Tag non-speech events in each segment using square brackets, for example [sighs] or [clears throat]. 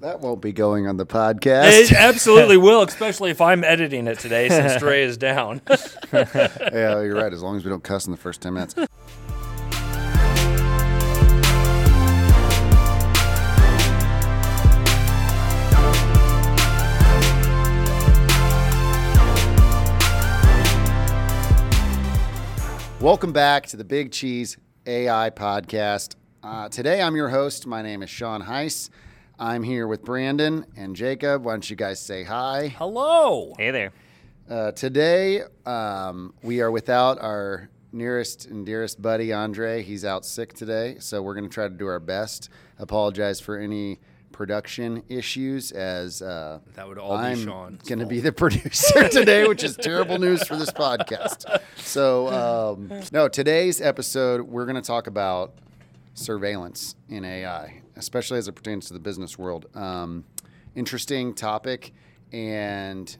That won't be going on the podcast. It [laughs] absolutely will, especially if I'm editing it today since [laughs] Dre is down. [laughs] yeah, you're right. As long as we don't cuss in the first 10 minutes. Welcome back to the Big Cheese AI podcast. Uh, today I'm your host. My name is Sean Heiss. I'm here with Brandon and Jacob. Why don't you guys say hi? Hello. Hey there. Uh, today, um, we are without our nearest and dearest buddy, Andre. He's out sick today, so we're going to try to do our best. Apologize for any production issues as uh, That would all be I'm Sean's going to fault. be the [laughs] producer today, which is terrible news for this podcast. So, um, no, today's episode, we're going to talk about surveillance in AI, especially as it pertains to the business world. Um, interesting topic, and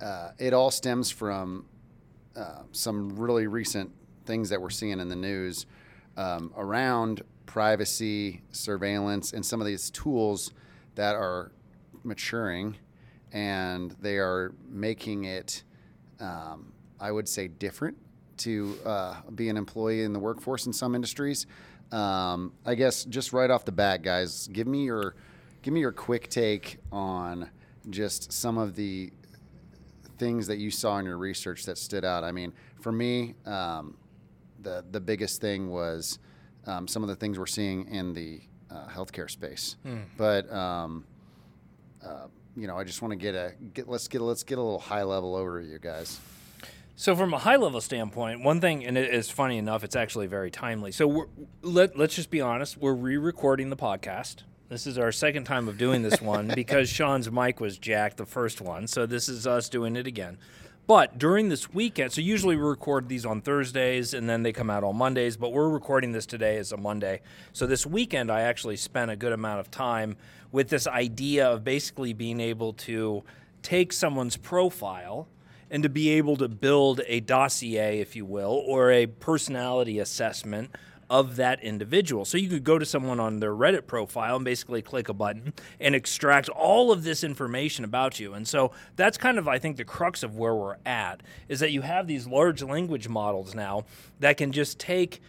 uh, it all stems from uh, some really recent things that we're seeing in the news um, around privacy, surveillance, and some of these tools that are maturing and they are making it, um, I would say, different to uh, be an employee in the workforce in some industries. Um, I guess just right off the bat, guys, give me your give me your quick take on just some of the things that you saw in your research that stood out. I mean, for me, um, the the biggest thing was um, some of the things we're seeing in the uh, healthcare space. But um, uh, you know, I just want to get a get let's get let's get a little high level overview, you guys. So, from a high level standpoint, one thing, and it is funny enough, it's actually very timely. So, we're, let, let's just be honest, we're re recording the podcast. This is our second time of doing this one [laughs] because Sean's mic was jacked the first one. So, this is us doing it again. But during this weekend, so usually we record these on Thursdays and then they come out on Mondays, but we're recording this today as a Monday. So this weekend, I actually spent a good amount of time with this idea of basically being able to take someone's profile and to be able to build a dossier, if you will, or a personality assessment of that individual. So you could go to someone on their Reddit profile and basically click a button and extract all of this information about you. And so that's kind of I think the crux of where we're at is that you have these large language models now that can just take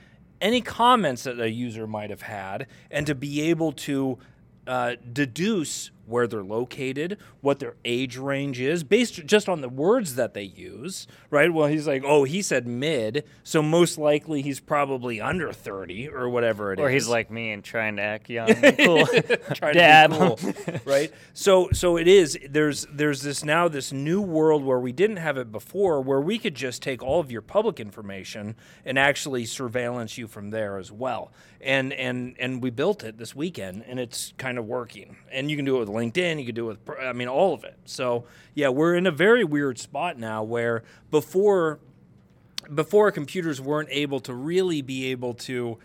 any comments that a user might have had and to be able to uh, deduce where they're located, what their age range is, based just on the words that they use, right? Well, he's like, oh, he said mid, so most likely he's probably under 30 or whatever it is. Or he's like me and trying to act young, and [laughs] cool. trying Dad. cool, right? So, so it is. There's there's this now this new world where we didn't have it before, where we could just take all of your public information and actually surveillance you from there as well. And and and we built it this weekend, and it's kind of working. And you can do it with LinkedIn. You could do it with, I mean, all of it. So yeah, we're in a very weird spot now where before before computers weren't able to really be able to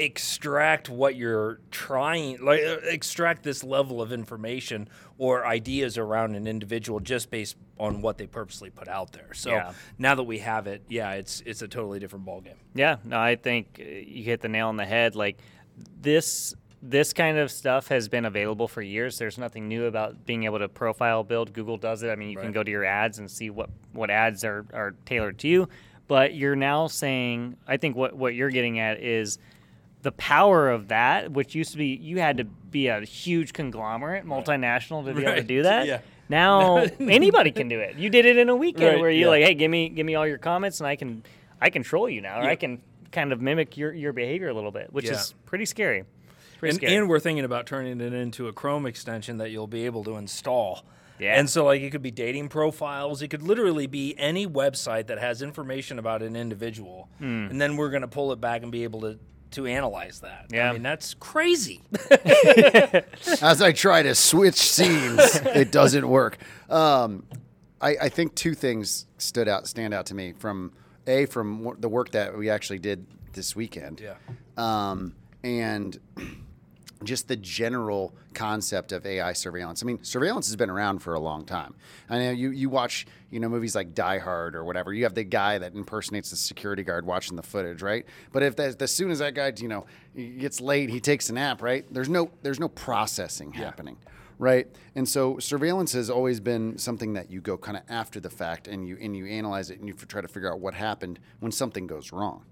extract what you're trying like uh, extract this level of information or ideas around an individual just based on what they purposely put out there so Yeah. now that we have it yeah it's it's a totally different ballgame yeah, no, I think uh, you hit the nail on the head. Like this, this kind of stuff has been available for years. There's nothing new about being able to profile build. Google does it. I mean, you can go to your ads and see what what ads are are tailored to you. But you're now saying, I think what what you're getting at is the power of that, which used to be you had to be a huge conglomerate, multinational to be able to do that. Yeah. Now [laughs] [laughs] anybody can do it. You did it in a weekend Right, where you're yeah. like, hey, give me give me all your comments and I can I control you now, or Yeah. I can kind of mimic your, your behavior a little bit, which Yeah. is pretty scary. Pretty and, and we're thinking about turning it into a Chrome extension that you'll be able to install. Yeah. And so, like, it could be dating profiles. It could literally be any website that has information about an individual, Hmm. and then we're going to pull it back and be able to to analyze that. Yeah. I mean, that's crazy. [laughs] [laughs] As I try to switch scenes, it doesn't work. Um, I, I think two things stood out, stand out to me from a from wo- the work that we actually did this weekend. Yeah. Um, and just the general concept of AI surveillance. I mean, surveillance has been around for a long time. I know you, you watch, you know, movies like Die Hard or whatever. You have the guy that impersonates the security guard watching the footage, right? But if that, as soon as that guy, you know, gets late, he takes a nap, right? There's no there's no processing happening. Right, and so surveillance has always been something that you go kind of after the fact, and you and you analyze it, and you try to figure out what happened when something goes wrong,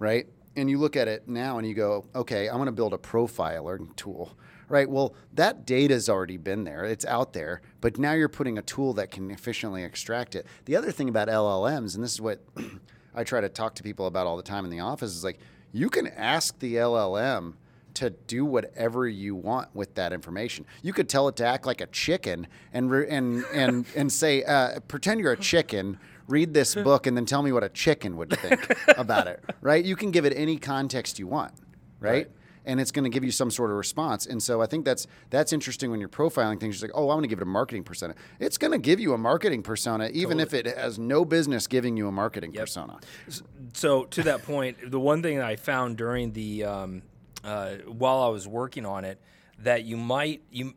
right? And you look at it now and you go, okay, I'm going to build a profiler tool, right? Well, that data's already been there, it's out there, but now you're putting a tool that can efficiently extract it. The other thing about LLMs, and this is what [clears throat] I try to talk to people about all the time in the office, is like you can ask the LLM to do whatever you want with that information. You could tell it to act like a chicken and and and and say, uh, pretend you're a chicken. Read this book and then tell me what a chicken would think [laughs] about it. Right? You can give it any context you want. Right. Right. And it's going to give you some sort of response, and so I think that's that's interesting when you're profiling things. You're like, oh, I want to give it a marketing persona. It's going to give you a marketing persona, even if it has no business giving you a marketing persona. so to that point, the one thing that I found during the um, uh, while I was working on it that you might you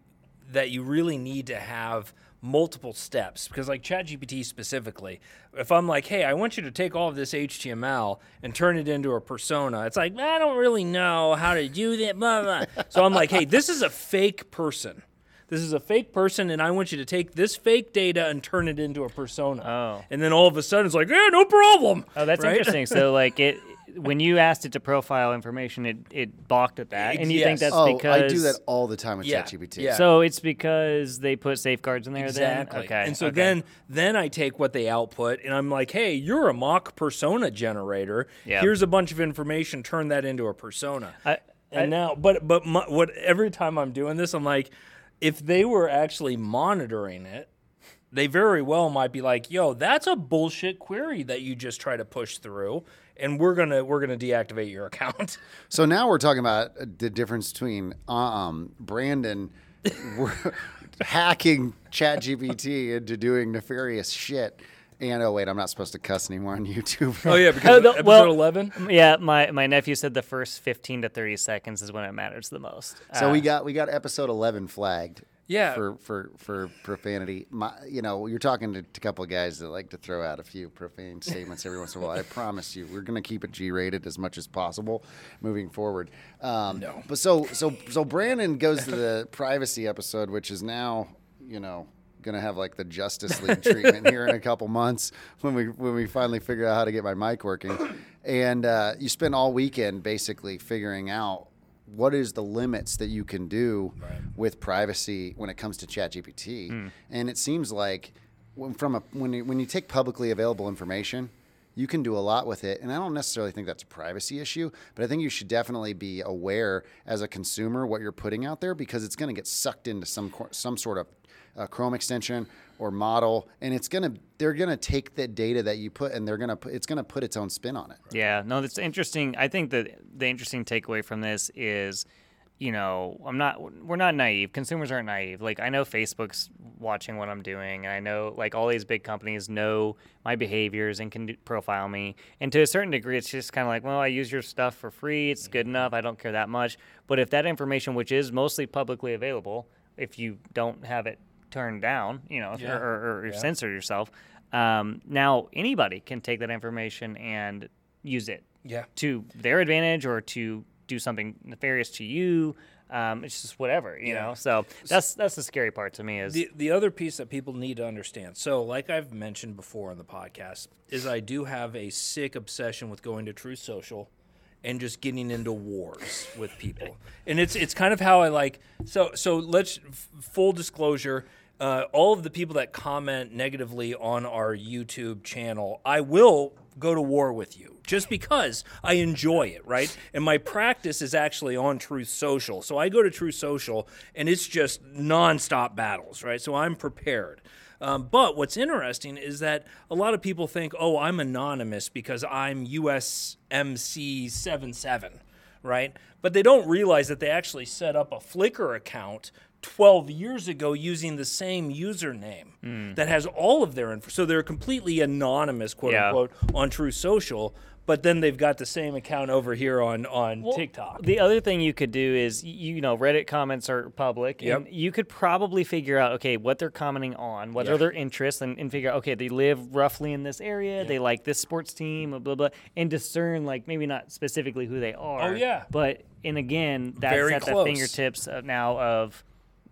that you really need to have multiple steps because like ChatGPT specifically, if I'm like, hey, I want you to take all of this HTML and turn it into a persona, it's like I don't really know how to do that. Blah, blah. So I'm like, hey, this is a fake person. This is a fake person, and I want you to take this fake data and turn it into a persona. Oh. And then all of a sudden, it's like, yeah, no problem. Oh, that's Right? interesting. So like it when you asked it to profile information, it, it balked at that, and you think that's Oh, because I do that all the time with Yeah, ChatGPT. yeah. So it's because they put safeguards in there. Exactly. Then? Okay. And so okay. then then I take what they output and I'm like, hey, you're a mock persona generator. Yeah. Here's a bunch of information. Turn that into a persona. I, and now, but but my, what every time I'm doing this, I'm like, if they were actually monitoring it, they very well might be like, yo, that's a bullshit query that you just try to push through, and we're gonna we're gonna deactivate your account. [laughs] So now we're talking about uh, the difference between um, Brandon [laughs] hacking ChatGPT into doing nefarious shit. And oh wait, I'm not supposed to cuss anymore on YouTube. Oh yeah, because Oh, the- episode well- eleven. yeah, my, my nephew said the first 15 to 30 seconds is when it matters the most. So Uh, we got we got episode 11 flagged. Yeah. For for for profanity. My, you know, you're talking to, to a couple of guys that like to throw out a few profane [laughs] statements every once in a while. I promise you, we're going to keep it G-rated as much as possible moving forward. Um, No. But so so so Brandon goes to the [laughs] privacy episode, which is now you know going to have like the Justice League [laughs] treatment here in a couple months when we when we finally figure out how to get my mic working. And uh, you spend all weekend basically figuring out what is the limits that you can do with privacy when it comes to ChatGPT. And it seems like when, from a when you, when you take publicly available information, you can do a lot with it. And I don't necessarily think that's a privacy issue, but I think you should definitely be aware as a consumer what you're putting out there because it's going to get sucked into some some sort of uh, Chrome extension or model, and it's gonna they're gonna take the data that you put and they're gonna put it's gonna put its own spin on it. Yeah, no, that's interesting. I think that the interesting takeaway from this is, you know, I'm not, we're not naive. Consumers aren't naive. Like, I know Facebook's watching what I'm doing, and I know, like, all these big companies know my behaviors and can do, profile me. And to a certain degree, it's just kind of like, well, I use your stuff for free. It's good mm-hmm. enough. I don't care that much. But if that information, which is mostly publicly available, if you don't have it turned down, you know, Yeah. or, or, or Yeah. censor yourself, um, now anybody can take that information and use it Yeah. to their advantage or to do something nefarious to you. Um, it's just whatever, you Yeah. know. So that's that's the scary part to me is The the other piece that people need to understand. So, like I've mentioned before on the podcast, is I do have a sick obsession with going to Truth Social and just getting into wars with people. And it's it's kind of how I like. So so let's f- full disclosure. Uh, all of the people that comment negatively on our YouTube channel, I will go to war with you just because I enjoy it, right? And my practice is actually on Truth Social. So I go to Truth Social and it's just nonstop battles, right? So I'm prepared. Um, but what's interesting is that a lot of people think, oh, I'm anonymous because I'm USMC77, right? But they don't realize that they actually set up a Flickr account 12 years ago using the same username Hmm. that has all of their info. So they're completely anonymous, quote Yeah. unquote, on Truth Social. But then they've got the same account over here on on TikTok. The other thing you could do is, you know, Reddit comments are public, and you could probably figure out, okay, what they're commenting on, what Yeah. are their interests, and, and figure out, okay, they live roughly in this area, they like this sports team, blah, blah, blah, and discern, like, maybe not specifically who they are. Oh, yeah. But, and again, that's Very at close. the fingertips of now of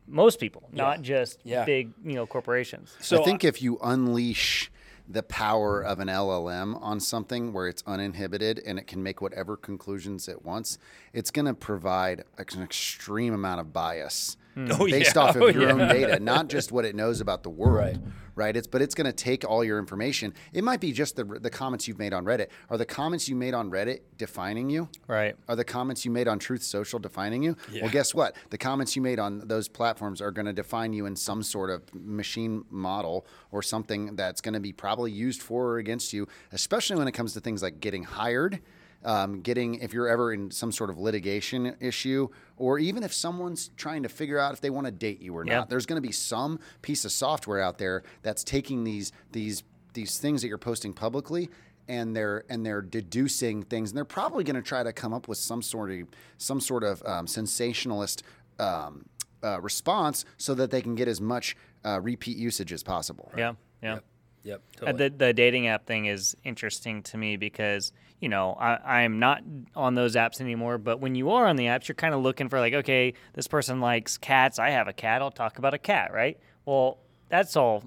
most people, not just Yeah. big, you know, corporations. So I think if you unleash the power of an LLM on something where it's uninhibited and it can make whatever conclusions it wants, it's going to provide an extreme amount of bias Mm. Oh, [laughs] based yeah. off of Oh, your yeah. own data, not just what it knows about the [laughs] world. Right. Right. It's but it's going to take all your information. It might be just the the comments you've made on Reddit. Are the comments you made on Reddit defining you? Right. Are the comments you made on Truth Social defining you? Well, guess what? The comments you made on those platforms are going to define you in some sort of machine model or something that's going to be probably used for or against you, especially when it comes to things like getting hired. Um, getting if you're ever in some sort of litigation issue, or even if someone's trying to figure out if they want to date you or Yeah. not, there's going to be some piece of software out there that's taking these these these things that you're posting publicly and they're and they're deducing things and they're probably going to try to come up with some sort of some sort of um, sensationalist um, uh, response so that they can get as much uh, repeat usage as possible. Yeah. Yeah. Yep. Uh, Totally. the the dating app thing is interesting to me because you know I I'm not on those apps anymore. But when you are on the apps, you're kind of looking for like, okay, this person likes cats. I have a cat. I'll talk about a cat, right? Well, that's all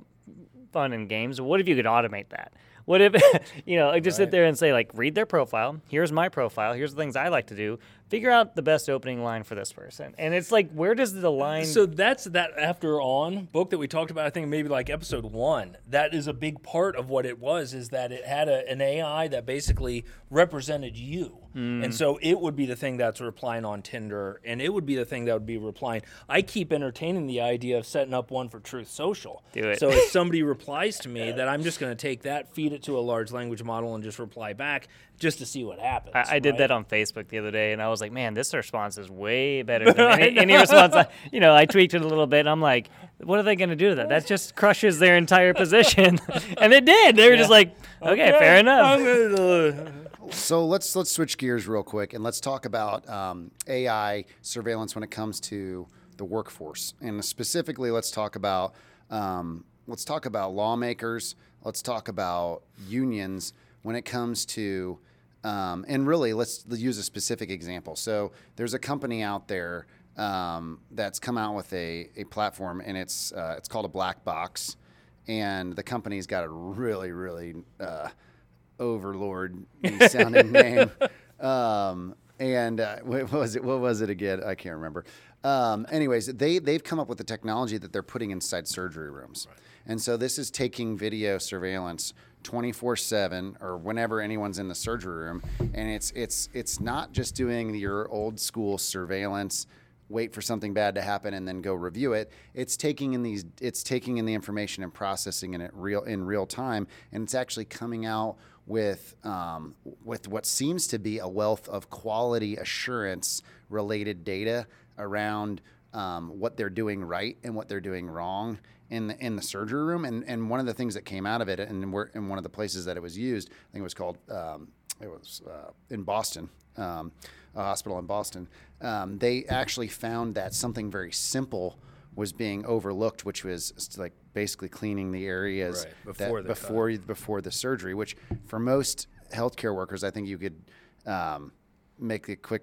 fun and games. What if you could automate that? What if [laughs] you know, like just sit there and say like, read their profile. Here's my profile. Here's the things I like to do. Figure out the best opening line for this person. And it's like, where does the line? So that's that after on book that we talked about. I think maybe like episode one. That is a big part of what it was. Is that it had a, an AI that basically represented you, Mm. and so it would be the thing that's replying on Tinder, and it would be the thing that would be replying. I keep entertaining the idea of setting up one for Truth Social. Do it. So if [laughs] somebody replies to me, that I'm just going to take that, feed it to a large language model, and just reply back, just to see what happens. I, I did that on Facebook the other day, and I was like, "Man, this response is way better [laughs] than any, any response." I, you know, I tweaked it a little bit. And I'm like, "What are they going to do to that? That just crushes their entire position." [laughs] and it did. They were just like, "Okay, fair enough." I'm [laughs] gonna, So let's let's switch gears real quick and let's talk about um, AI surveillance when it comes to the workforce, and specifically, let's talk about um, let's talk about lawmakers. Let's talk about unions when it comes to um, and really let's use a specific example. So there's a company out there um, that's come out with a, a platform, and it's uh, it's called a black box, and the company's got a really really uh, overlord [laughs] sounding name. Um, and uh, what was it? What was it again? I can't remember. Um, anyways, they they've come up with the technology that they're putting inside surgery rooms, and so this is taking video surveillance 24 7 or whenever anyone's in the surgery room. And it's it's it's not just doing your old school surveillance wait for something bad to happen and then go review it. It's taking in these it's taking in the information and processing in it real in real time. And it's actually coming out with um, with what seems to be a wealth of quality assurance related data around um, what they're doing right and what they're doing wrong in the, in the surgery room. And, and one of the things that came out of it, and we're in one of the places that it was used, I think it was called, um, it was uh, in Boston, um, a hospital in Boston. Um, they actually found that something very simple was being overlooked, which was like basically cleaning the areas Right, that- before the cut. before before the surgery. Which for most healthcare workers, I think you could um, make the quick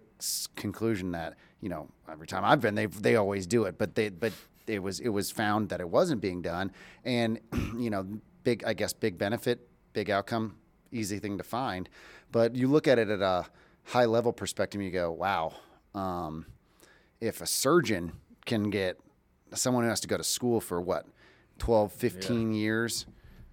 conclusion that you know every time I've been, they they always do it, but they but it was it was found that it wasn't being done, and [clears throat] you know big I guess big benefit, big outcome, easy thing to find, but you look at it at a high level perspective, you go, wow. Um, if a surgeon can get someone who has to go to school for what 12 15 years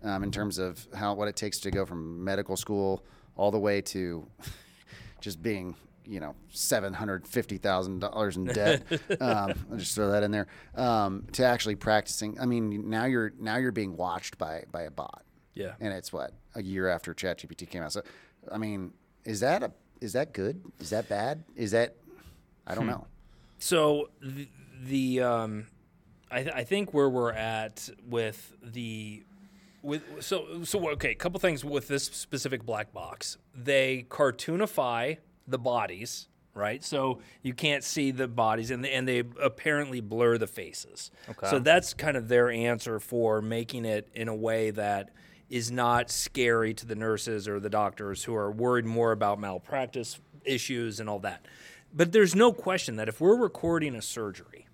um, in terms of how what it takes to go from medical school all the way to [laughs] just being you know seven hundred fifty thousand dollars in debt. [laughs] um, I'll just throw that in there um, to actually practicing. I mean, now you're now you're being watched by by a bot, yeah. and it's what a year after ChatGPT came out. So, I mean, is that a is that good? Is that bad? Is that I don't know. So the, the um, I, th- I think where we're at with the with so so okay, a couple things with this specific black box. They cartoonify the bodies, right? So you can't see the bodies, and they, and they apparently blur the faces. Okay. So that's kind of their answer for making it in a way that is not scary to the nurses or the doctors who are worried more about malpractice issues and all that. But there's no question that if we're recording a surgery,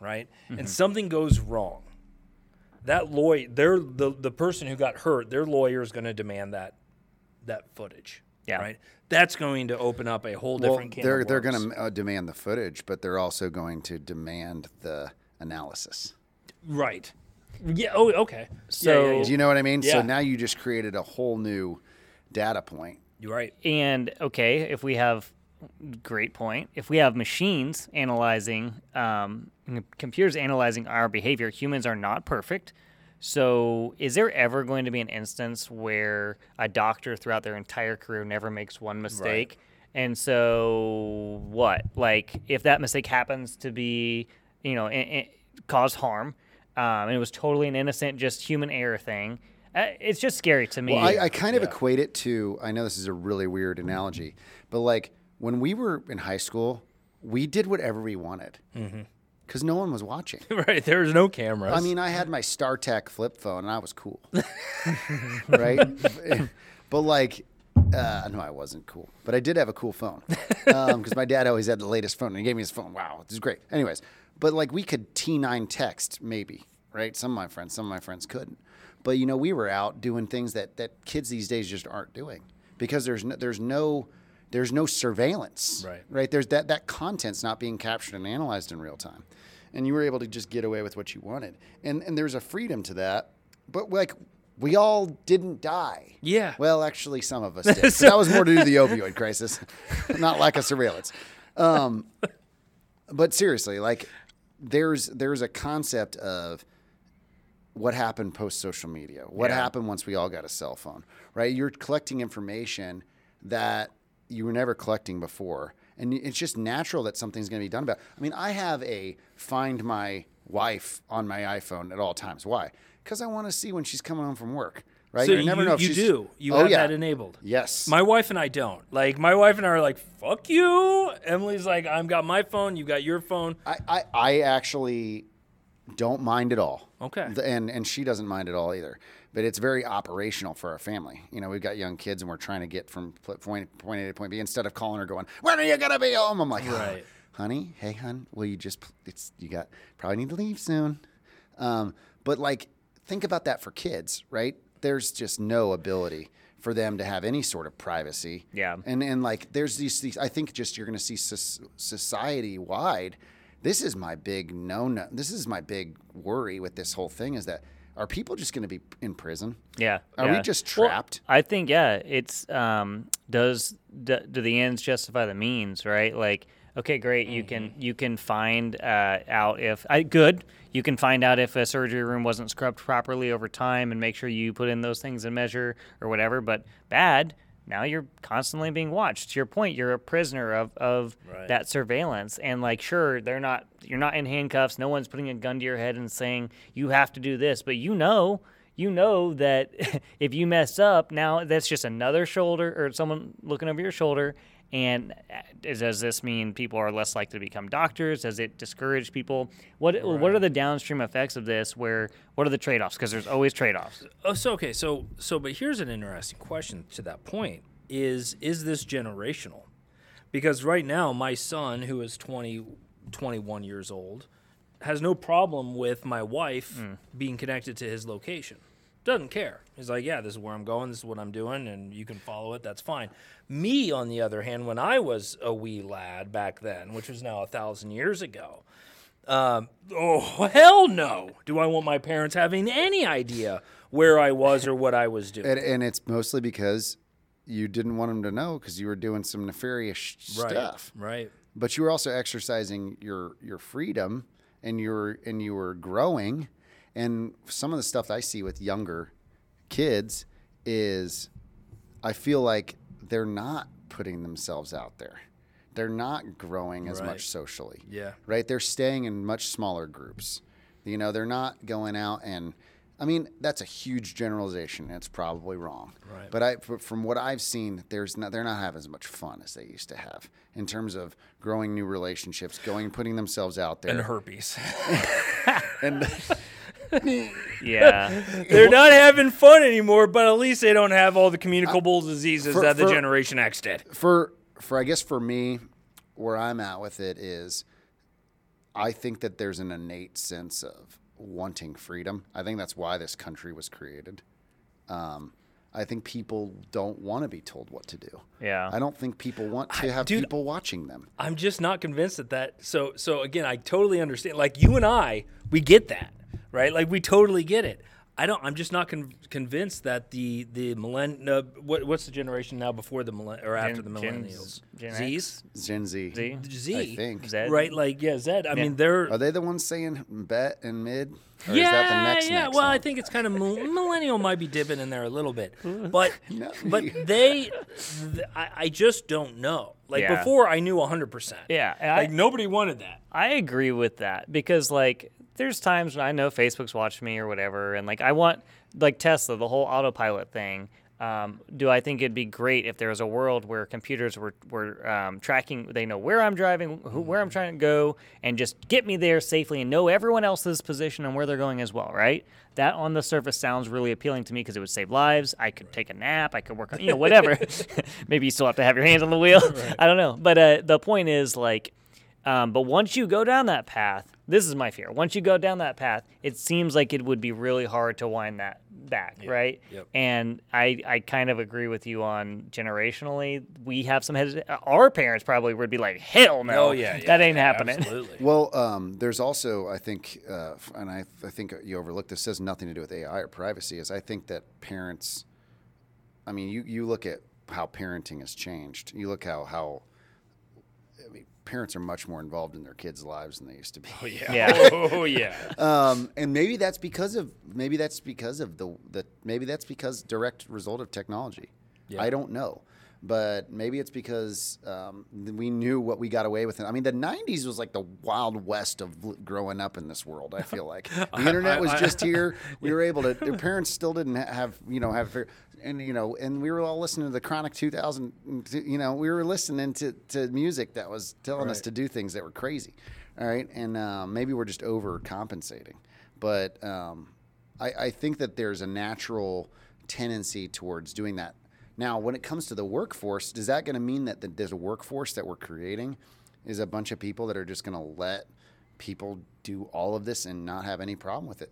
right, Mm-hmm. and something goes wrong, that lawyer, they're the the person who got hurt, their lawyer is going to demand that that footage. Yeah. Right. That's going to open up a whole Well, different can they're of they're going to uh, demand the footage, but they're also going to demand the analysis. right. Yeah. Oh, okay. So- yeah, yeah, yeah. Do you know what I mean? So now you just created a whole new data point. you're right. And okay, if we have great point, if we have machines analyzing, um, computers analyzing our behavior, humans are not perfect. So, is there ever going to be an instance where a doctor throughout their entire career never makes one mistake? And so, what? Like, if that mistake happens to be, you know, i i cause harm, um, and it was totally an innocent, just human error thing, uh, it's just scary to me. Well, I, I kind of equate it to. I know this is a really weird analogy, but like when we were in high school, we did whatever we wanted because no one was watching. [laughs] right. There was no cameras. I mean, I had my StarTAC flip phone and I was cool, [laughs] right? but like, uh, no, I wasn't cool, but I did have a cool phone because my dad always had the latest phone and he gave me his phone. Wow, this is great. Anyways, but like we could T9 text maybe, right? Some of my friends, some of my friends couldn't. But you know, we were out doing things that that kids these days just aren't doing because there's no, there's no there's no surveillance, Right. Right? There's that that content's not being captured and analyzed in real time, and you were able to just get away with what you wanted, and and there's a freedom to that. But like we all didn't die. Yeah. Well, actually, some of us [laughs] did. But that was more to the opioid crisis, [laughs] not lack of surveillance. Um, but seriously, like there's there's a concept of what happened post social media. What Yeah. happened once we all got a cell phone, right? You're collecting information that you were never collecting before. And it's just natural that something's going to be done about. I mean, I have a find my wife on my iPhone at all times. Why? Because I want to see when she's coming home from work. Right? So you never know if you she's- do. You oh, have yeah. that enabled. Yes. My wife and I don't. Like my wife and I are like, "Fuck you." Emily's like, "I've got my phone. You got your phone." I, I, I actually don't mind at all. Okay. And and she doesn't mind at all either. But it's very operational for our family. You know, we've got young kids and we're trying to get from point point A to point B. Instead of calling her going, "When are you gonna be home?" I'm like, Right. honey, hey, hun, will you just? It's you got probably need to leave soon. Um, but like, think about that for kids, right? There's just no ability for them to have any sort of privacy. Yeah. And and like there's these, these I think just you're going to see society wide. This is my big no no. This is my big worry with this whole thing is that are people just going to be in prison? Yeah. Are yeah. we just Well, trapped? I think yeah. It's um, does do, do the ends justify the means, right? Like, okay, great, you can Mm-hmm. you can find uh, out if I good. You can find out if a surgery room wasn't scrubbed properly over time, and make sure you put in those things and measure or whatever. But bad. Now you're constantly being watched. To your point, you're a prisoner of, of Right. that surveillance. And like, sure, they're not. You're not in handcuffs. No one's putting a gun to your head and saying you have to do this. But you know, you know that [laughs] if you mess up, now that's just another shoulder or someone looking over your shoulder. And uh, does this mean people are less likely to become doctors? Does it discourage people? What What are the downstream effects of this? Where what are the trade offs? Because there's always trade offs. Oh, so okay, so so but here's an interesting question to that point: is is this generational? Because right now, my son, who is 20, 21 years old, has no problem with my wife being connected to his location. Doesn't care. He's like, yeah, this is where I'm going. This is what I'm doing, and you can follow it. That's fine. Me, on the other hand, when I was a wee lad back then, which was now a thousand years ago, um, oh hell no! Do I want my parents having any idea where I was or what I was doing? And, and it's mostly because you didn't want them to know because you were doing some nefarious sh- right, stuff. right? but you were also exercising your your freedom and you were and you were growing and some of the stuff I see with younger kids is I feel like they're not putting themselves out there. They're not growing as Right. much socially. Yeah. Right? They're staying in much smaller groups. You know, they're not going out and. I mean, that's a huge generalization. It's probably wrong. Right. But I, from what I've seen, there's not, they're not having as much fun as they used to have in terms of growing new relationships, going, putting themselves out there. [laughs] And herpes. [laughs] And Yeah. [laughs] They're not having fun anymore, but at least they don't have all the communicable diseases for- that the for- Generation X did. for for I guess for me, where I'm at with it is, I think that there's an innate sense of wanting freedom. I think that's why this country was created. Um, I think people don't want to be told what to do. Yeah. I don't think people want to have dude, people watching them. I'm just not convinced that that. So so again, I totally understand. Like you and I, we get that, right? Like we totally get it. I don't. I'm just not con- convinced that the the millenn. Uh, what what's the generation now before the millenn or after the millennials? Gen Z's. Gen Z, Z? Z. I think. Zed. Right, like yeah, Zed. I mean, they're Are they the ones saying bet and mid? Or yeah, is that the next yeah. next well, I think it's kind of millennial might be dipping in there a little bit, [laughs] but [laughs] No. but they, th- I, I just don't know. Like Yeah. before, I knew hundred percent. Yeah. and I- like nobody wanted that. I agree with that because like there's times when I know Facebook's watching me or whatever, and like I want like Tesla, the whole autopilot thing. Um, do I think it'd be great if there was a world where computers were were um, tracking? They know where I'm driving, who, where I'm trying to go, and just get me there safely and know everyone else's position and where they're going as well. Right? That on the surface sounds really appealing to me because it would save lives. I could take a nap. I could work on you know whatever. [laughs] [laughs] Maybe you still have to have your hands on the wheel. I don't know. But uh, the point is like. Um, but once you go down that path, this is my fear. Once you go down that path, it seems like it would be really hard to wind that back, right? yep. And I, I kind of agree with you on generationally. We have some hesit- Our parents probably would be like, hell no, Oh yeah, yeah that ain't yeah, happening. Absolutely. Well, um, there's also, I think, uh, and I, I think you overlooked this has nothing to do with AI or privacy. Is I think that parents, I mean, you, you look at how parenting has changed. You look how how, I mean, parents are much more involved in their kids' lives than they used to be. Oh yeah. Yeah. [laughs] Oh yeah. Um, and maybe that's because of maybe that's because of the the maybe that's because direct result of technology. Yeah. I don't know, but maybe it's because um, we knew what we got away with. I mean, the '90s was like the wild west of growing up in this world. I feel like [laughs] the internet was just [laughs] here. We were able to. [laughs] Their parents still didn't have you know have. And you know, and we were all listening to the Chronic 2000. You know, we were listening to, to music that was telling us to do things that were crazy. All right, and uh, maybe we're just overcompensating. But um, I, I think that there's a natural tendency towards doing that. Now, when it comes to the workforce, does that going to mean that the, there's a workforce that we're creating is a bunch of people that are just going to let people do all of this and not have any problem with it?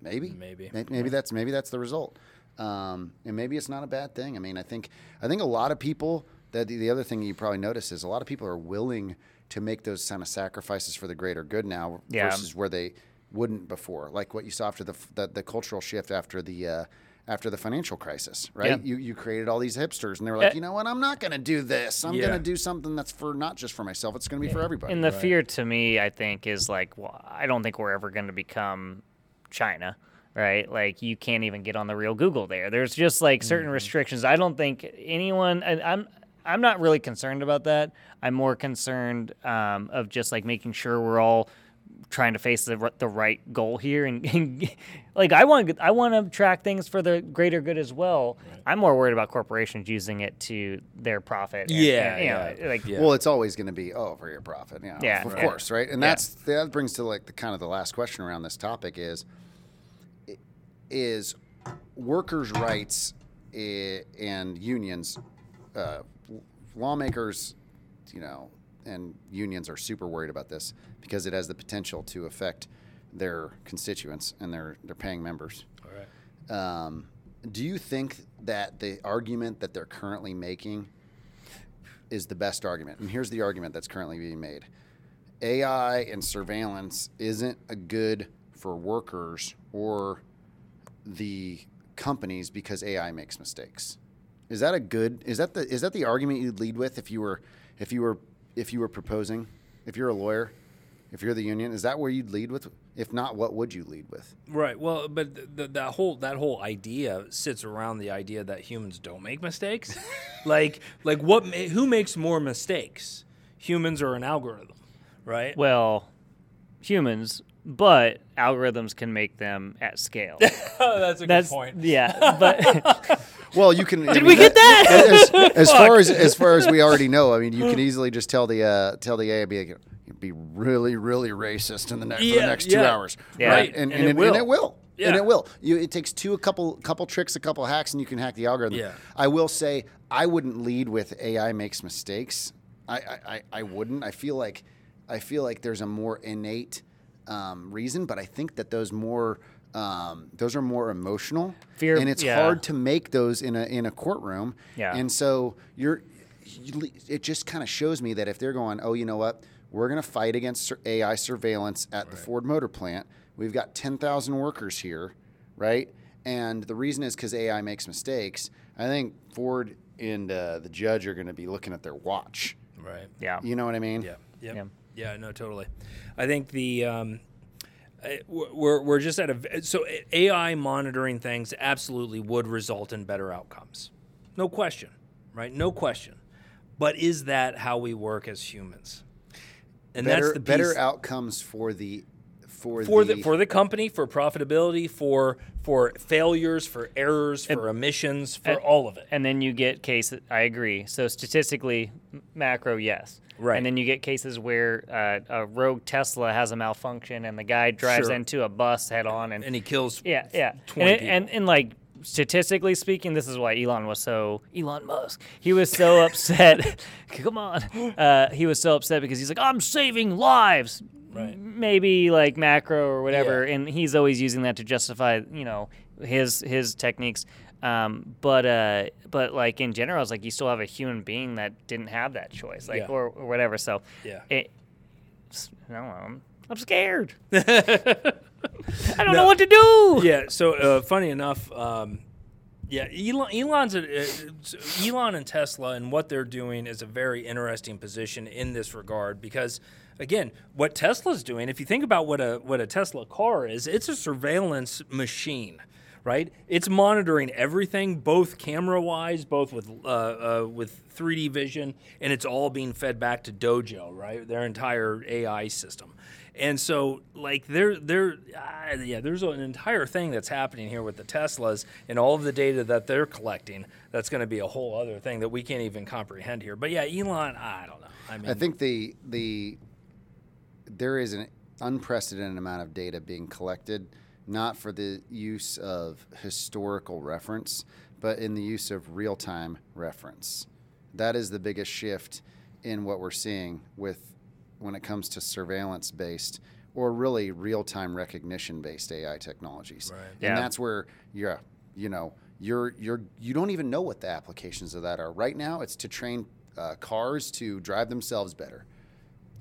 Maybe, Maybe. May- maybe that's maybe that's the result, um, and maybe it's not a bad thing. I mean, I think I think a lot of people. That the, the other thing you probably notice is a lot of people are willing to make those kind of sacrifices for the greater good now Yeah. versus where they wouldn't before. Like what you saw after the the, the cultural shift after the. Uh, after the financial crisis, right? Yeah. You you created all these hipsters, and they were like, Uh, you know what? I'm not going to do this. I'm Yeah. going to do something that's for not just for myself. It's going to be for everybody. And the fear to me, I think, is like, well, I don't think we're ever going to become China, right? Like, you can't even get on the real Google there. There's just like certain restrictions. I don't think anyone, and I'm, I'm not really concerned about that. I'm more concerned um, of just like making sure we're all trying to face the, the right goal here and, [laughs] and like I want I want to track things for the greater good as well. I'm more worried about corporations using it to their profit. and- Yeah, and, you know, yeah. like Yeah. Well, it's always going to be oh for your profit, yeah, Yeah, of right. course, right? And Yeah. that's that brings to like the kind of the last question around this topic is is workers' rights and unions, uh, lawmakers, you know, and unions are super worried about this because it has the potential to affect their constituents and their their paying members. All right. Um, do you think that the argument that they're currently making is the best argument? And here's the argument that's currently being made AI and surveillance isn't a good for workers or the companies because AI makes mistakes. Is that a good? Is that the is that the argument you'd lead with if you were if you were if you were proposing if you're a lawyer if you're the union is that where you'd lead with? If not, what would you lead with? Right. Well, but th- th- that whole that whole idea sits around the idea that humans don't make mistakes. [laughs] like like what ma- who makes more mistakes? Humans or an algorithm? Right? Well, humans but algorithms can make them at scale. Oh, [laughs] that's a That's good point. yeah, but [laughs] Well, you can. Did we get that? As, as far as as far as we already know, I mean, you can easily just tell the uh, tell the AI be like, be really really racist in the next for the Yeah, next two yeah. hours, Yeah. right? And And, it and, it, will. and it will. And it will. You, it takes two a couple couple tricks, a couple hacks, and you can hack the algorithm. Yeah. I will say I wouldn't lead with AI makes mistakes. I, I, I, I wouldn't. I feel like I feel like there's a more innate um, reason, but I think that those more um, those are more emotional, Fear- and it's yeah. hard to make those in a in a courtroom. Yeah. And so you're, you, it just kind of shows me that if they're going, oh, you know what, we're going to fight against AI surveillance at the Ford Motor Plant. We've got ten thousand workers here, right? And the reason is because AI makes mistakes. I think Ford and uh, the judge are going to be looking at their watch. Right. yeah, You know what I mean? Yeah. Yep. Yeah. Yeah. No, totally. I think the um, I- we're we're just at a so AI monitoring things absolutely would result in better outcomes, no question, right? No question. But is that how we work as humans? And Better, that's the better outcomes for the for, for the, the for the company, for profitability, for for failures, for errors, for emissions, for and- all of it. and then you get cases. I agree. So statistically, macro, yes. Right. And then you get cases where uh, a rogue Tesla has a malfunction, and the guy drives Sure. into a bus head on, and And he kills Yeah, yeah. And, 20 it, and and like statistically speaking, this is why Elon was so Elon Musk. He was so [laughs] upset. [laughs] Come on, [gasps] uh, he was so upset because he's like, I'm saving lives. Right. Maybe like macro or whatever, Yeah. and he's always using that to justify, you know, his his techniques. Um, but uh, but like in general, it's like you still have a human being that didn't have that choice, like Yeah. or, or whatever. So Yeah. it, I don't know. I'm, scared. [laughs] I don't know what to do. yeah. So uh, funny enough, um, yeah, Elon, Elon's a, uh, Elon and Tesla and what they're doing is a very interesting position in this regard because. Again, what Tesla's doing, if you think about what a what a Tesla car is, it's a surveillance machine, right? It's monitoring everything, both camera-wise, both with uh, uh, with 3D vision, and it's all being fed back to Dojo, right? Their entire AI system. And so, like, there, there, uh, yeah, there's an entire thing that's happening here with the Teslas and all of the data that they're collecting. That's going to be a whole other thing that we can't even comprehend here. But yeah, Elon, I don't know. I mean, I think the the there is an unprecedented amount of data being collected, not for the use of historical reference, but in the use of real time reference. That is the biggest shift in what we're seeing with when it comes to surveillance based or really real time recognition based AI technologies. Right. And Yeah. that's where you're, you know, you're you're you don't even know what the applications of that are. Right now, it's to train uh, cars to drive themselves better.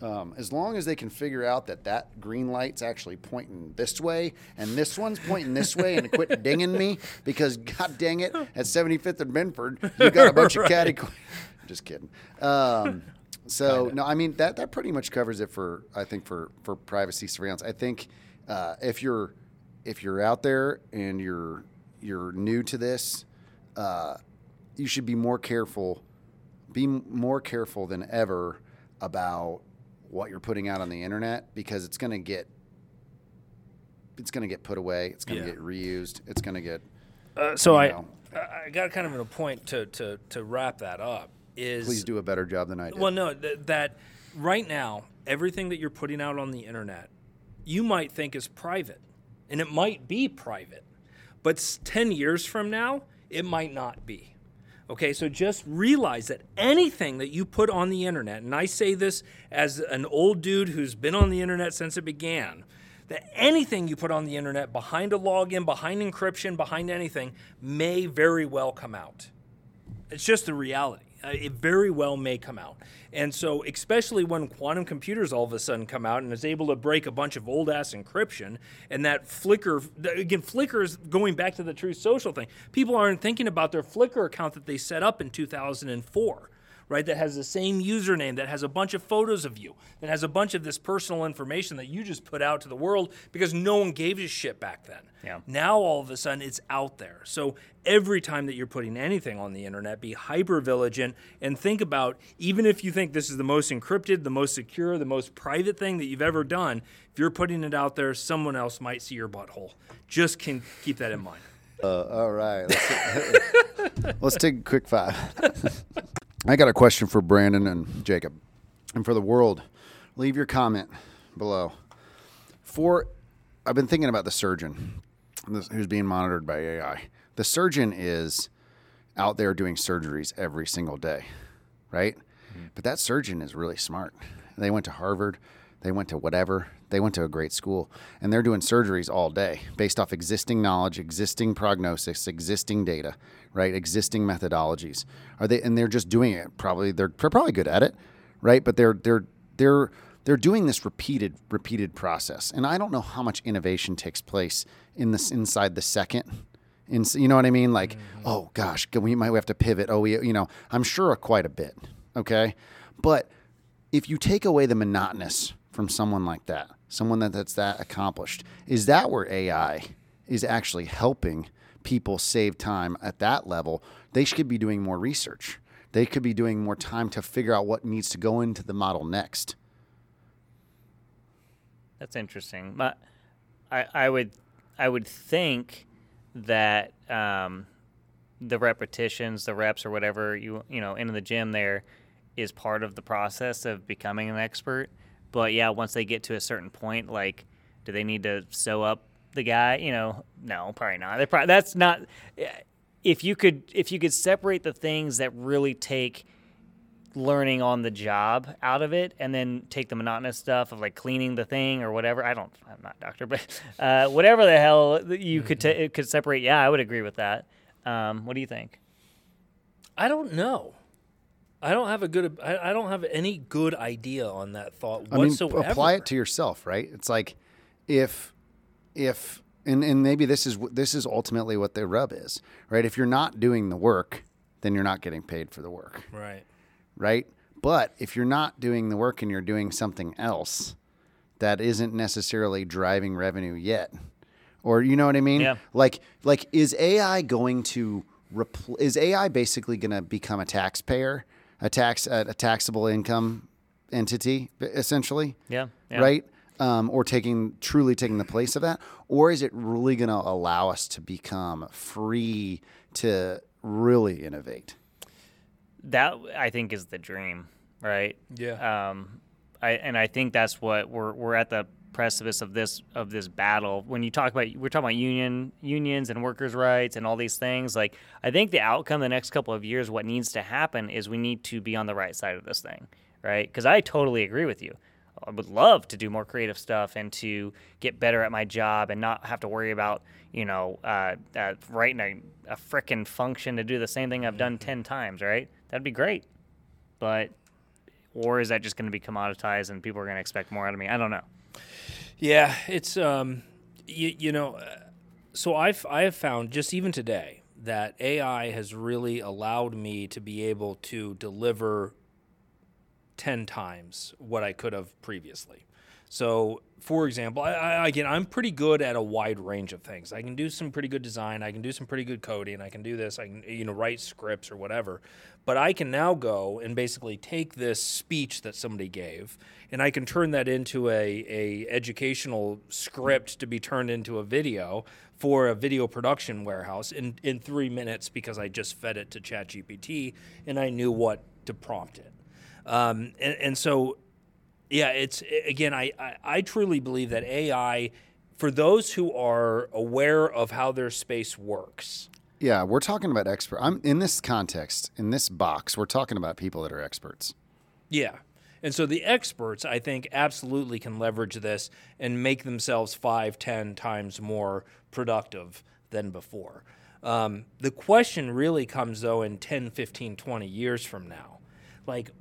Um, as long as they can figure out that that green light's actually pointing this way and this one's pointing this way and quit [laughs] dinging me because god dang it at [laughs] 75th and Benford you got a bunch of catty [laughs] just kidding um, so no I mean that that pretty much covers it for I think for for privacy surveillance I think uh, if you're if you're out there and you're you're new to this uh, you should be more careful be m- more careful than ever about what you're putting out on the internet because it's going to get it's going to get put away it's going to Yeah. get reused it's going to get uh, so you I, know. I I got kind of at a point to, to, to wrap that up. Is please do a better job than i did Well, no, th- that right now, everything that you're putting out on the internet, you might think is private, and it might be private, but 10 years from now, it might not be. Okay, so just realize that anything that you put on the internet, and I say this as an old dude who's been on the internet since it began, that anything you put on the internet behind a login, behind encryption, behind anything may very well come out. It's just the reality. Uh, it very well may come out. And so, especially when quantum computers all of a sudden come out and is able to break a bunch of old ass encryption, and that Flickr, again, Flickr is going back to the Truth Social thing. People aren't thinking about their Flickr account that they set up in 2004, right? That has the same username, that has a bunch of photos of you, that has a bunch of this personal information that you just put out to the world because no one gave a shit back then. Yeah. Now all of a sudden it's out there. So every time that you're putting anything on the internet, be hyper vigilant and think about even if you think this is the most encrypted, the most secure, the most private thing that you've ever done, if you're putting it out there, someone else might see your butthole. Just can keep that in mind. Uh, all right. Let's, [laughs] let's take a quick five. [laughs] I got a question for Brandon and Jacob, and for the world. Leave your comment below. For I've been thinking about the surgeon who's being monitored by AI. The surgeon is out there doing surgeries every single day, right? Mm-hmm. But that surgeon is really smart. They went to Harvard, they went to whatever, they went to a great school, and they're doing surgeries all day based off existing knowledge, existing prognosis, existing data, right? Existing methodologies. Are they and they're just doing it. Probably they're, they're probably good at it, right? But they're they're they're they're doing this repeated repeated process. And I don't know how much innovation takes place in this inside the second in, you know what I mean? Like, mm-hmm. oh gosh, we might have to pivot. Oh, we, you know, I'm sure quite a bit. Okay, but if you take away the monotonous from someone like that, someone that, that's that accomplished, is that where AI is actually helping people save time at that level? They should be doing more research. They could be doing more time to figure out what needs to go into the model next. That's interesting. But I, I would I would think that um, the repetitions, the reps, or whatever you you know into the gym there is part of the process of becoming an expert. But yeah, once they get to a certain point, like, do they need to sew up the guy? You know, no, probably not. They probably, that's not. If you could, if you could separate the things that really take learning on the job out of it and then take the monotonous stuff of like cleaning the thing or whatever i don't i'm not a doctor [laughs] but uh, whatever the hell you could ta- it could separate yeah i would agree with that um, what do you think I don't know. I don't have a good. I, I don't have any good idea on that thought I mean, whatsoever. apply it to yourself, right? It's like if if and and maybe this is this is ultimately what the rub is, right? If you're not doing the work, then you're not getting paid for the work, right. right? But if you're not doing the work and you're doing something else that isn't necessarily driving revenue yet, or you know what I mean? Yeah. Like like is AI going to repl- is AI basically going to become a taxpayer, a tax a, a taxable income entity essentially? yeah, yeah. right? Um, or taking truly taking the place of that, or is it really going to allow us to become free to really innovate? that I think is the dream, right? Yeah. Um, I and I think that's what we're we're at the precipice of this of this battle. When you talk about we're talking about union unions and workers' rights and all these things. Like I think the outcome the next couple of years, what needs to happen is we need to be on the right side of this thing, right? Because I totally agree with you. I would love to do more creative stuff and to get better at my job and not have to worry about you know uh, uh, writing a, a frickin' function to do the same thing I've done ten times, right? That'd be great, but or is that just going to be commoditized and people are going to expect more out of me? I don't know. Yeah, it's um, you, you know, uh, so I've I have found just even today that AI has really allowed me to be able to deliver ten times what I could have previously. So, for example, I, I, again, I'm pretty good at a wide range of things. I can do some pretty good design. I can do some pretty good coding. I can do this. I can, you know, write scripts or whatever. But I can now go and basically take this speech that somebody gave, and I can turn that into a, a educational script to be turned into a video for a video production warehouse in, in three minutes because I just fed it to ChatGPT and I knew what to prompt it. Um, and, and so yeah, it's again, I, I, I truly believe that AI, for those who are aware of how their space works, Yeah, we're talking about expert. I'm in this context, in this box, we're talking about people that are experts. yeah. And so the experts, I think, absolutely can leverage this and make themselves five, ten times more productive than before. Um, the question really comes, though, in 10, 15, 20 years from now. Like,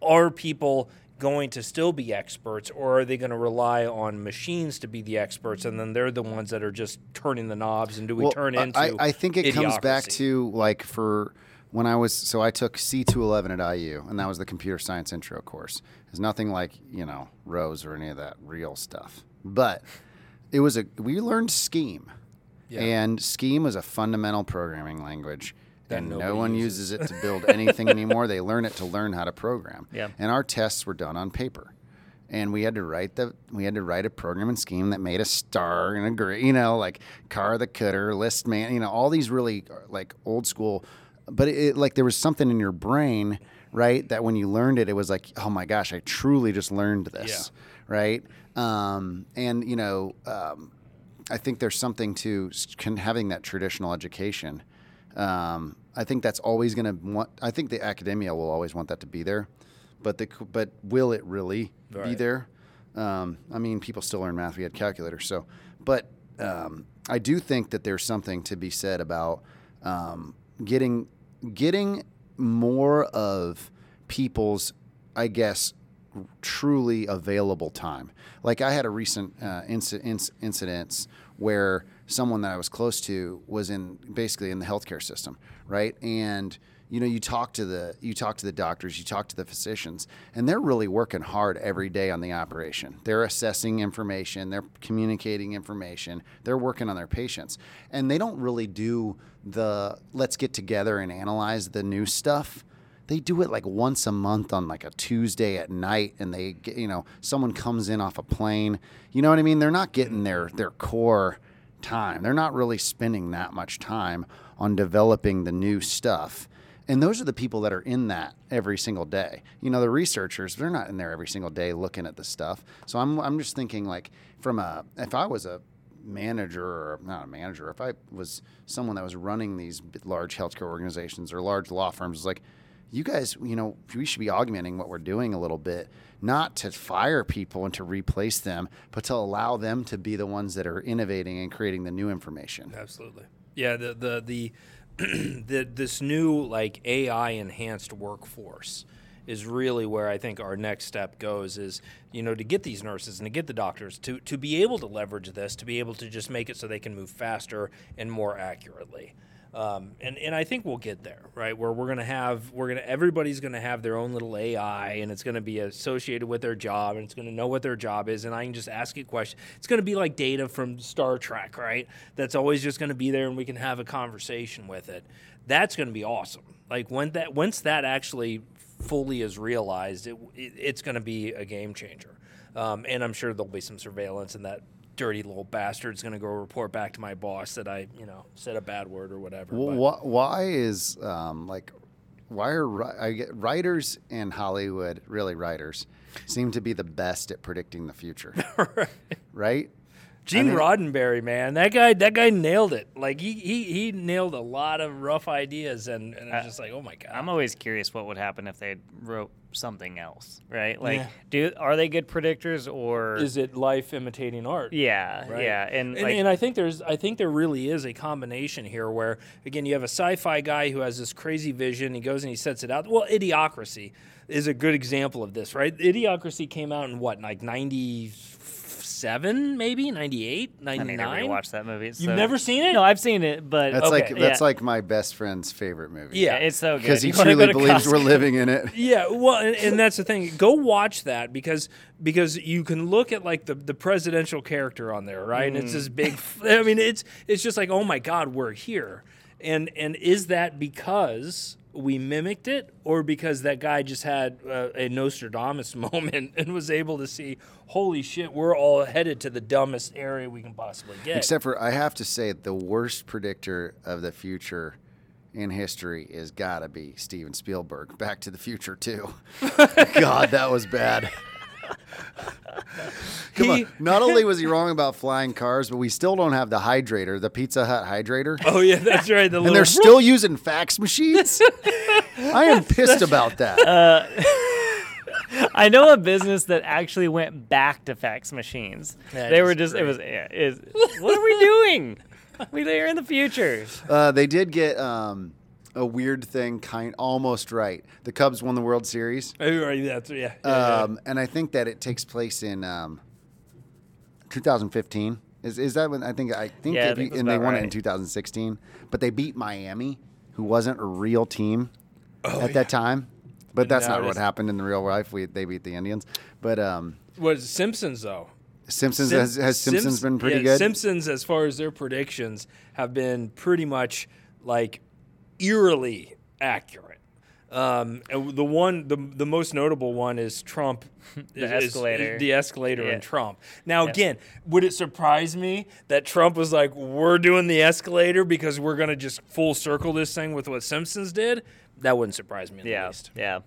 are people going to still be experts or are they going to rely on machines to be the experts and then they're the ones that are just turning the knobs and do we Well, turn into I, I think it comes back to like for when I was so I took C211 at IU, and that was the computer science intro course. It's nothing like you know Rose or any of that real stuff, but it was a we learned Scheme, Yeah. and Scheme was a fundamental programming language. And no one uses. it to build anything [laughs] anymore. They learn it to learn how to program. Yeah. And our tests were done on paper. And we had to write the we had to write a programming scheme that made a star and a grid, you know, like car the cdr, list man, you know, all these really like old school but it like there was something in your brain, right, that when you learned it it was like, oh my gosh, I truly just learned this. Right? Um, and you know, um, I think there's something to having that traditional education. Um, I think that's always going to want. I think the academia will always want that to be there, but the but will it really be there? Um, I mean, people still learn math. We had calculators, so but um, I do think that there's something to be said about um, getting getting more of people's, I guess, truly available time. Like I had a recent uh, inci- inc- incidents where someone that I was close to was in basically in the healthcare system, right? And you know, you talk to the you talk to the doctors, you talk to the physicians, and they're really working hard every day on the operation. They're assessing information, they're communicating information, they're working on their patients, and they don't really do the let's get together and analyze the new stuff they do it like once a month on like a Tuesday at night, and they get, you know someone comes in off a plane. You know what I mean? They're not getting their their core time. They're not really spending that much time on developing the new stuff. And those are the people that are in that every single day. You know, the researchers, they're not in there every single day looking at the stuff. So I'm I'm just thinking like from a if I was a manager or not a manager, if I was someone that was running these large healthcare organizations or large law firms, like, you guys, you know, we should be augmenting what we're doing a little bit, not to fire people and to replace them, but to allow them to be the ones that are innovating and creating the new information. Absolutely. Yeah, the the the, [clears throat] the this new like AI enhanced workforce is really where I think our next step goes is, you know, to get these nurses and to get the doctors to to be able to leverage this, to be able to just make it so they can move faster and more accurately. Um, and, and I think we'll get there, right? Where we're gonna have we're gonna everybody's gonna have their own little AI, and it's gonna be associated with their job, and it's gonna know what their job is, and I can just ask it questions. It's gonna be like data from Star Trek, right? That's always just gonna be there, and we can have a conversation with it. That's gonna be awesome. Like when that once that actually fully is realized, it, it it's gonna be a game changer. Um, and I'm sure there'll be some surveillance, and that dirty little bastard's gonna go report back to my boss that I, you know, said a bad word or whatever. Wh- but- wh- why is um, like why are ri- writers in Hollywood really writers seem to be the best at predicting the future, [laughs] right? Gene mean- Roddenberry, man, that guy, that guy nailed it. Like he, he, he nailed a lot of rough ideas, and, and it's just like, oh my god. I'm always curious what would happen if they wrote something else, right? Like, Yeah. do are they good predictors or is it life imitating art? yeah, Right. yeah, and, and, like, and I think there's I think there really is a combination here where again you have a sci-fi guy who has this crazy vision he goes and he sets it out well idiocracy is a good example of this right idiocracy came out in what like 97 maybe 98 99. I need to 99 rewatch that movie. It's You've so- never seen it No, I've seen it, but That's Okay, like that's yeah. like my best friend's favorite movie. Yeah. it's so good. because he [laughs] You wanna truly go to believes we're Costco? living in it. [laughs] Yeah, well, and, and that's the thing. Go watch that because because you can look at like the, the presidential character on there, right? And it's this big. Mm. f- I mean, it's it's just like, oh my God, we're here. And and is that because we mimicked it, or because that guy just had uh, a Nostradamus [laughs] moment and was able to see, holy shit, we're all headed to the dumbest area we can possibly get. Except for I have to say the worst predictor of the future in history is gotta be Steven Spielberg. Back to the Future too. [laughs] God, that was bad. Come He- on. Not only was he wrong about flying cars, but we still don't have the hydrator, the Pizza Hut hydrator. oh yeah, that's right. The and they're still using fax machines. I am pissed about that. [laughs] I know a business that actually went back to fax machines. That they were just it was yeah, is what are we doing? We are in the future. Uh, they did get um, a weird thing, kind almost right. The Cubs won the World Series. Oh, right, that's yeah. yeah, yeah. Um, and I think that it takes place in um, 2015. Is, is that when I think I think Yeah, I think you- and they about won it in 2016, but they beat Miami who wasn't a real team at that time. But that's not what happened in the real life. We they beat the Indians. But um, What is Simpsons though? Simpsons Sim- has, has Simpsons Simps- been pretty yeah, good. Simpsons, as far as their predictions, have been pretty much like eerily accurate. Um, and the one, the the most notable one is Trump, The is- is- escalator. the escalator, Yeah. and Trump. Now, Yeah. again, would it surprise me that Trump was like, "We're doing the escalator because we're gonna just full circle this thing with what Simpsons did"? That wouldn't surprise me in the Yeah, least. yeah,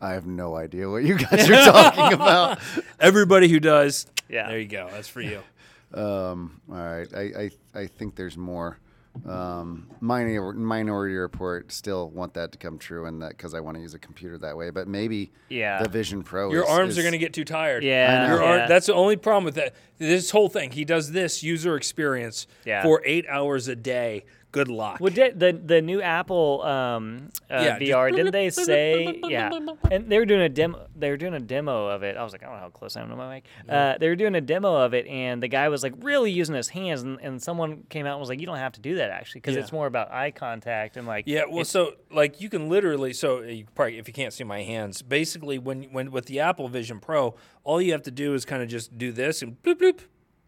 I have no idea what you guys are talking [laughs] about. Everybody who does, Yeah. there you go. That's for you. [laughs] Um, all right, I, I I think there's more. Um, minority, minority Report still want that to come true, and that because I want to use a computer that way. But maybe Yeah. the Vision Pro. Your is, arms is- are going to get too tired. Yeah, Your yeah. arm, that's the only problem with that. This whole thing, he does this user experience Yeah. for eight hours a day. Good luck. Well, did the the new Apple um, uh, Yeah, VR didn't they say yeah? And they were doing a demo. They were doing a demo of it. I was like, I don't know how close I am to my mic. Uh, they were doing a demo of it, and the guy was like really using his hands, and, and someone came out and was like, you don't have to do that actually, because Yeah. it's more about eye contact and like yeah, well, so like you can literally, so you probably if you can't see my hands, basically when when with the Apple Vision Pro, all you have to do is kind of just do this and bloop bloop,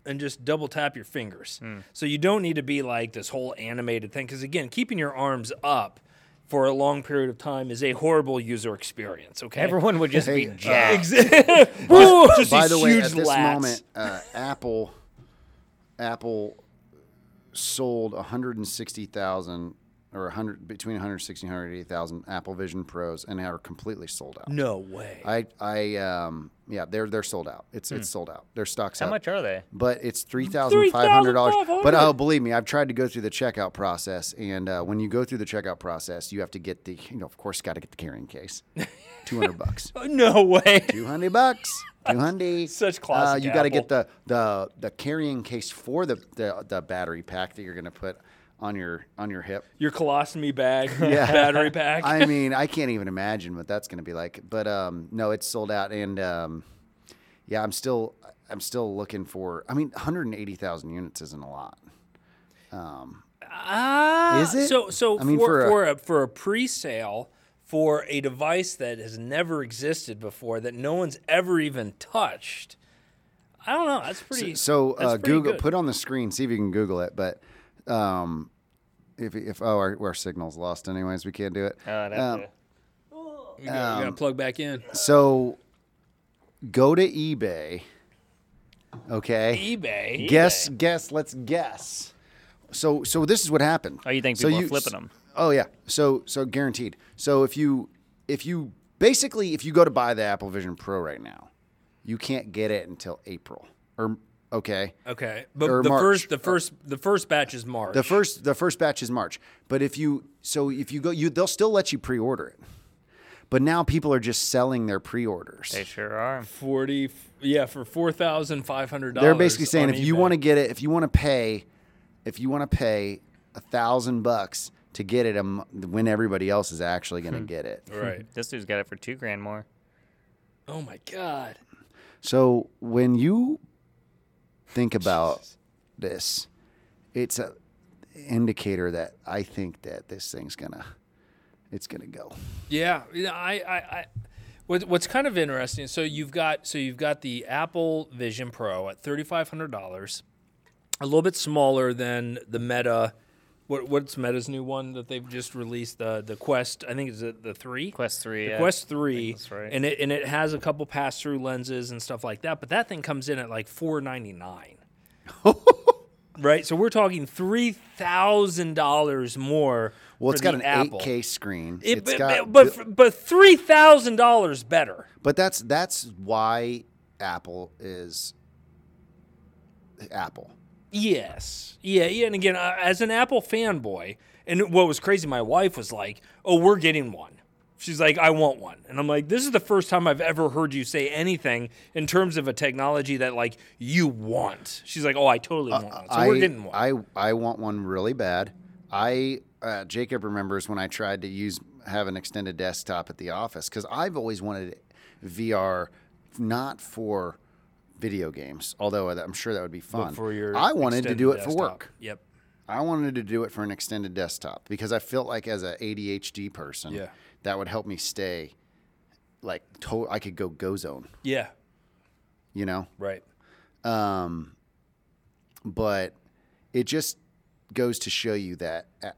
and just double tap your fingers. Hmm. So you don't need to be like this whole animated thing because again, keeping your arms up for a long period of time is a horrible user experience. Okay, everyone would just Hey, be uh, [laughs] jacked. [laughs] Woo! just By the way, at this lats. moment, uh, Apple Apple sold 160,000 or 100 between 160 and 180,000 Apple Vision Pros and are completely sold out. No way. I I um yeah, they're they're sold out. It's it's sold out. Their stocks out. How up. much are they? But it's three thousand five hundred dollars. But oh, believe me, I've tried to go through the checkout process, and uh, when you go through the checkout process, you have to get the you know of course got to get the carrying case, [laughs] two hundred bucks, [laughs] no way. two hundred bucks, two hundred. [laughs] Such Uh, classic you got to get the the the carrying case for the, the the battery pack that you're going to put on your on your hip. Your colostomy bag, [laughs] Yeah. battery pack. I [laughs] mean, I can't even imagine what that's going to be like. But um, no, it's sold out, and um, yeah, I'm still I'm still looking for. I mean, 180,000 units isn't a lot. Ah, Is it? So, so I mean, for for a- for a, for a pre-sale for a device that has never existed before, that no one's ever even touched. I don't know. That's pretty. So that's uh, pretty Google, good. put on the screen, see if you can Google it. But um, if if oh our, our signal's lost, anyways, we can't do it. Oh, I'd have Um, to- You gotta, you gotta plug back in. So go to eBay. Okay. eBay. Guess, guess. Let's guess. So, so this is what happened. Oh, you think So you, are flipping them? Oh yeah. So, so guaranteed. So if you, if you basically, if you go to buy the Apple Vision Pro right now, you can't get it until April. Or okay, Okay, but Or the March. first the first the first batch is March. the first the first batch is March. But if you, so if you go, you they'll still let you pre-order it. But now people are just selling their pre-orders. they sure are. forty. Yeah, for four thousand five hundred dollars. They're basically saying if you want to get it, if you want to pay, if you want to pay a thousand bucks to get it, um, when everybody else is actually going to get it. right. [laughs] This dude's got it for two grand more. Oh my god. So when you think about this, it's a indicator that I think that this thing's gonna, it's gonna go. Yeah, yeah, I, I, I what, what's kind of interesting. So you've got, so you've got the Apple Vision Pro at thirty five hundred dollars, a little bit smaller than the Meta. What, what's Meta's new one that they've just released? The the Quest, I think it's the, the three. Quest three. The yeah. Quest Three, that's right. and it and it has a couple pass through lenses and stuff like that. But that thing comes in at like four ninety nine. [laughs] right, so we're talking three thousand dollars more. Well, it's got an Apple. 8K screen. It, it's but, got, but but but three thousand dollars better. but that's that's why Apple is Apple. Yes, yeah, yeah. And again, uh, as an Apple fanboy, and what was crazy, my wife was like, "Oh, we're getting one." She's like, "I want one," and I'm like, "This is the first time I've ever heard you say anything in terms of a technology that like you want." She's like, "Oh, I totally want one." So I, we're getting one. I I want one really bad. I uh, Jacob remembers when I tried to use have an extended desktop at the office because I've always wanted VR, not for video games, although I'm sure that would be fun. for your I wanted to do it for work. Yep. I wanted to do it for an extended desktop because I felt like as a ADHD person, Yeah. that would help me stay like to- I could go go zone, Yeah. you know. Right. Um, but it just goes to show you that. uh,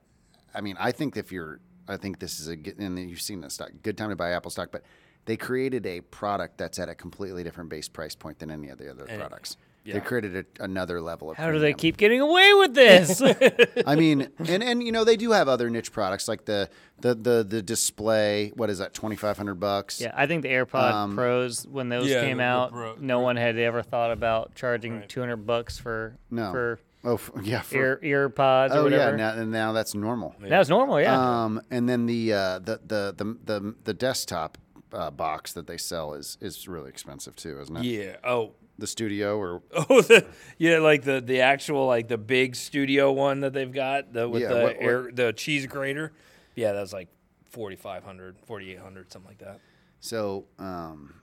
I mean, I think if you're, I think this is a good, and you've seen this stock, good time to buy Apple stock, but they created a product that's at a completely different base price point than any of the other products. yeah. They created a, another level of. How do they keep getting away with this? [laughs] I mean, and and you know they do have other niche products like the the the, the display. What is that? Twenty five hundred bucks. yeah, I think the AirPod Um, Pros when those Yeah, came the- the out, Pro- no one had ever thought about charging Right. 200 bucks for No. for Oh, [laughs] yeah. For, ear ear pods or oh yeah. whatever. Now, and now that's normal. That was normal, yeah. Um, and then the, uh, the the the the the desktop uh, box that they sell is is really expensive too, isn't it? Yeah. Oh. The studio or [laughs] Oh, the, yeah, like the the actual like the big studio one that they've got the with Yeah, the what- what- the cheese grater. Yeah, that was like 4500, 4800, something like that. so. Um,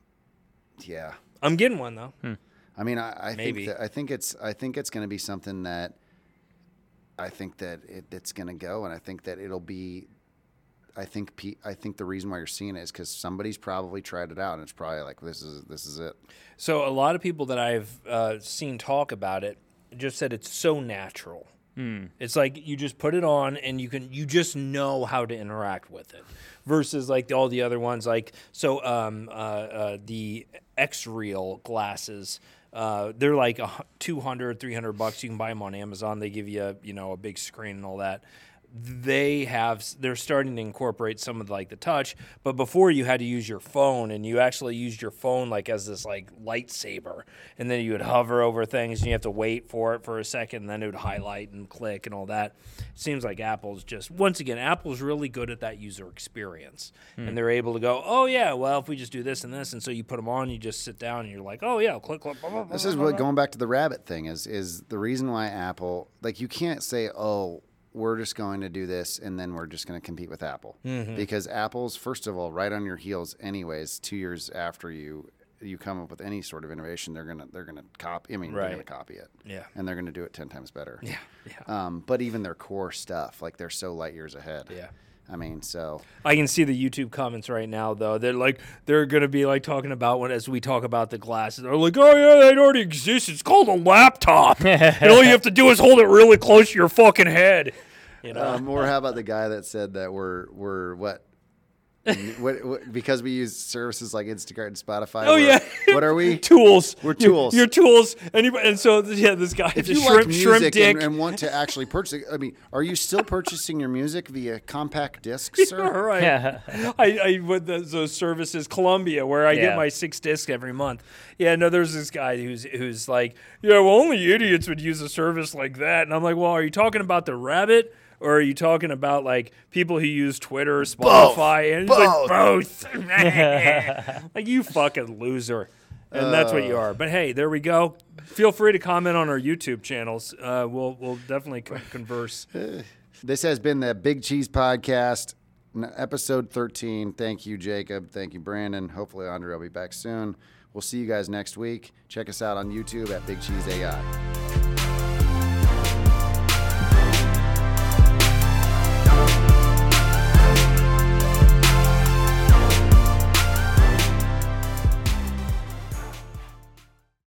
yeah. I'm getting one though. I mean, I, I Maybe. think that, I think it's I think it's going to be something that I think that it, it's going to go, and I think that it'll be. I think pe- I think the reason why you're seeing it is because somebody's probably tried it out, and it's probably like this is this is it. So a lot of people that I've uh, seen talk about it just said it's so natural. It's like you just put it on and you can you just know how to interact with it, versus like all the other ones like so um, uh, uh, the XREAL glasses. Uh, they're like a hu- 200 300 bucks you can buy them on amazon they give you a, you know a big screen and all that they have they're starting to incorporate some of like the touch but before you had to use your phone and you actually used your phone like as this like lightsaber and then you would hover over things and you have to wait for it for a second and then it would highlight and click and all that it seems like apple's just once again apple's really good at that user experience and hmm. they're able to go oh yeah well if we just do this and this and so you put them on you just sit down and you're like oh yeah click click blah, blah, blah, This is blah, what blah. going back to the rabbit thing is is the reason why Apple like you can't say oh we're just going to do this and then we're just going to compete with Apple. Because Apple's first of all right on your heels anyways two years after you you come up with any sort of innovation they're gonna they're gonna copy I mean they're gonna copy it. Yeah. and they're gonna do it ten times better. Yeah yeah. Um, but even their core stuff like they're so light years ahead. Yeah. I mean so I can see the YouTube comments right now, though. They're like, they're gonna be like talking about when as we talk about the glasses. They're like, oh yeah, that already exists. It's called a laptop, [laughs] and all you have to do is hold it really close to your fucking head. You know, um, or how about the guy that said that we're we're what what, what because we use services like Instacart and Spotify. Oh, yeah. what are we? [laughs] tools. We're Your- tools. Your, tools. Anybody? And so yeah, this guy, If the you shrimp, like shrimp music dick. and, and want to actually purchase it, I mean, are you still purchasing your music via compact disc, [laughs] sir? All right. Yeah. [laughs] I, I with those, those services, Columbia, where I Yeah. get my six discs every month. Yeah, no, there's this guy who's who's like, yeah, well, only idiots would use a service like that, and I'm like, well, are you talking about the Rabbit? Or are you talking about like people who use Twitter, Spotify, and he's like both? [laughs] [laughs] like you fucking loser, and that's what you are. But hey, there we go. Feel free to comment on our YouTube channels. Uh, we'll we'll definitely con- converse. [sighs] This has been the Big Cheese Podcast, episode 13. Thank you, Jacob. Thank you, Brandon. Hopefully, Andre will be back soon. We'll see you guys next week. Check us out on YouTube at Big Cheese AI.